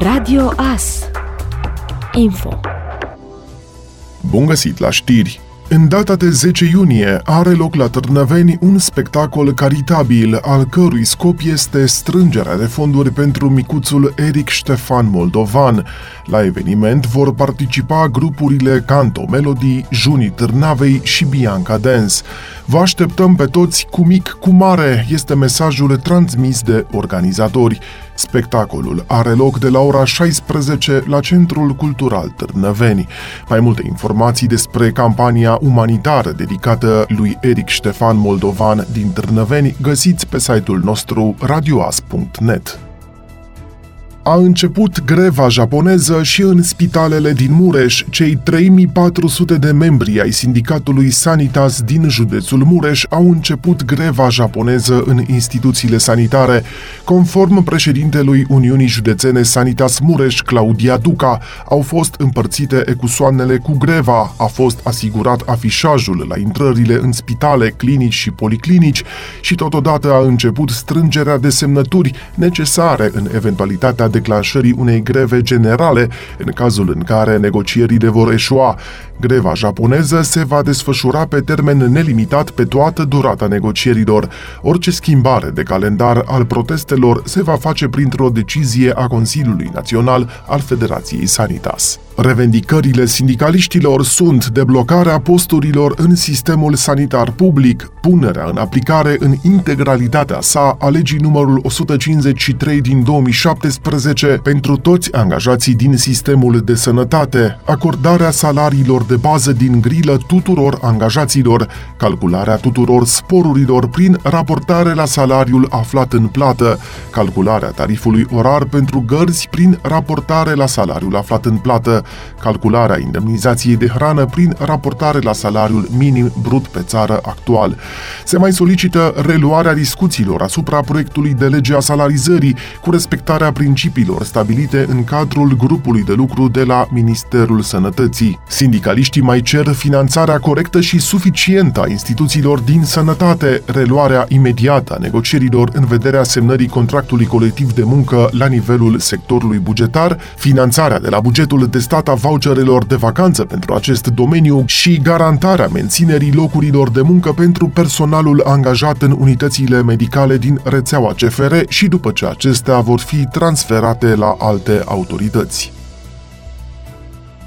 Radio AS Info Bun găsit la știri! În data de 10 iunie are loc la Târnăveni un spectacol caritabil, al cărui scop este strângerea de fonduri pentru micuțul Eric Ștefan Moldovan. La eveniment vor participa grupurile Canto Melody, Junii Târnavei și Bianca Dance. Vă așteptăm pe toți cu mic, cu mare, este mesajul transmis de organizatori. Spectacolul are loc de la ora 16 la Centrul Cultural Târnăveni. Mai multe informații despre campania umanitară dedicată lui Eric Ștefan Moldovan din Târnăveni găsiți pe site-ul nostru radioas.net a început greva japoneză și în spitalele din Mureș. Cei 3400 de membri ai sindicatului Sanitas din județul Mureș au început greva japoneză în instituțiile sanitare. Conform președintelui Uniunii Județene Sanitas Mureș, Claudia Duca, au fost împărțite ecusoanele cu greva, a fost asigurat afișajul la intrările în spitale, clinici și policlinici și totodată a început strângerea de semnături necesare în eventualitatea de declanșării unei greve generale în cazul în care negocierile vor eșua. Greva japoneză se va desfășura pe termen nelimitat pe toată durata negocierilor. Orice schimbare de calendar al protestelor se va face printr-o decizie a Consiliului Național al Federației Sanitas. Revendicările sindicaliștilor sunt deblocarea posturilor în sistemul sanitar public, punerea în aplicare în integralitatea sa a legii numărul 153 din 2017 pentru toți angajații din sistemul de sănătate, acordarea salariilor de bază din grilă tuturor angajaților, calcularea tuturor sporurilor prin raportare la salariul aflat în plată, calcularea tarifului orar pentru gărzi prin raportare la salariul aflat în plată, calcularea indemnizației de hrană prin raportare la salariul minim brut pe țară actual. Se mai solicită reluarea discuțiilor asupra proiectului de lege a salarizării cu respectarea principiilor stabilite în cadrul grupului de lucru de la Ministerul Sănătății. Sindicaliștii mai cer finanțarea corectă și suficientă a instituțiilor din sănătate, reluarea imediată a negocierilor în vederea semnării contractului colectiv de muncă la nivelul sectorului bugetar, finanțarea de la bugetul de stat plata voucherelor de vacanță pentru acest domeniu și garantarea menținerii locurilor de muncă pentru personalul angajat în unitățile medicale din rețeaua CFR și după ce acestea vor fi transferate la alte autorități.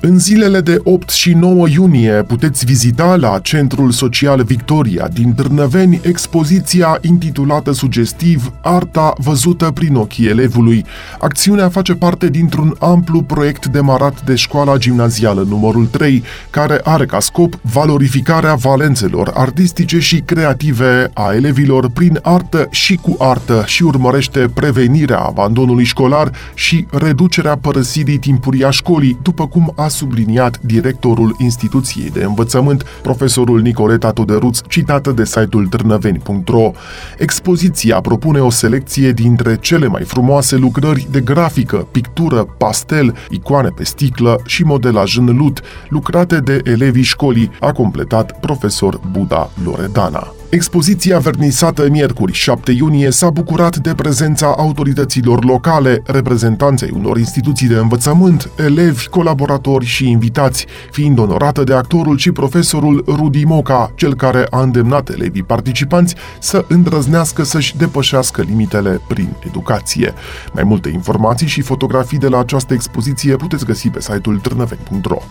În zilele de 8 și 9 iunie puteți vizita la Centrul Social Victoria din Târnăveni expoziția intitulată sugestiv Arta văzută prin ochii elevului. Acțiunea face parte dintr-un amplu proiect demarat de școala gimnazială numărul 3, care are ca scop valorificarea valențelor artistice și creative a elevilor prin artă și cu artă și urmărește prevenirea abandonului școlar și reducerea părăsirii timpurii a școlii, după cum a subliniat directorul instituției de învățământ, profesorul Nicoleta Tuderuț, citată de site-ul târnăveni.ro. Expoziția propune o selecție dintre cele mai frumoase lucrări de grafică, pictură, pastel, icoane pe sticlă și modelaj în lut, lucrate de elevii școlii, a completat profesor Buda Loredana. Expoziția vernisată miercuri 7 iunie s-a bucurat de prezența autorităților locale, reprezentanței unor instituții de învățământ, elevi, colaboratori și invitați, fiind onorată de actorul și profesorul Rudi Moca, cel care a îndemnat elevii participanți să îndrăznească să-și depășească limitele prin educație. Mai multe informații și fotografii de la această expoziție puteți găsi pe site-ul trnăveni.ro.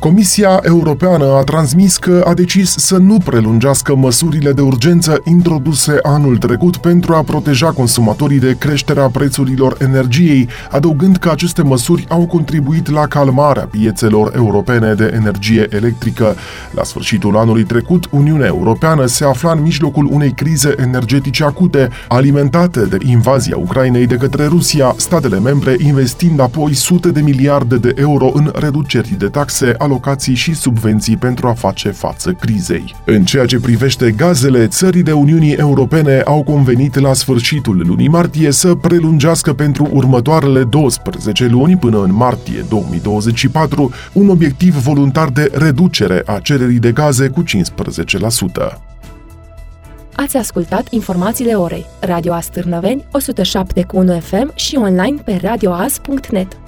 Comisia Europeană a transmis că a decis să nu prelungească măsurile de urgență introduse anul trecut pentru a proteja consumatorii de creșterea prețurilor energiei, adăugând că aceste măsuri au contribuit la calmarea piețelor europene de energie electrică. La sfârșitul anului trecut, Uniunea Europeană se afla în mijlocul unei crize energetice acute, alimentate de invazia Ucrainei de către Rusia, statele membre investind apoi sute de miliarde de euro în reduceri de taxe alocații și subvenții pentru a face față crizei. În ceea ce privește gazele, țările Uniunii Europene au convenit la sfârșitul lunii martie să prelungească pentru următoarele 12 luni până în martie 2024 un obiectiv voluntar de reducere a cererii de gaze cu 15%. Ați ascultat informațiile orei. Radio Astârnăveni, 107 cu 1 FM și online pe radioas.net.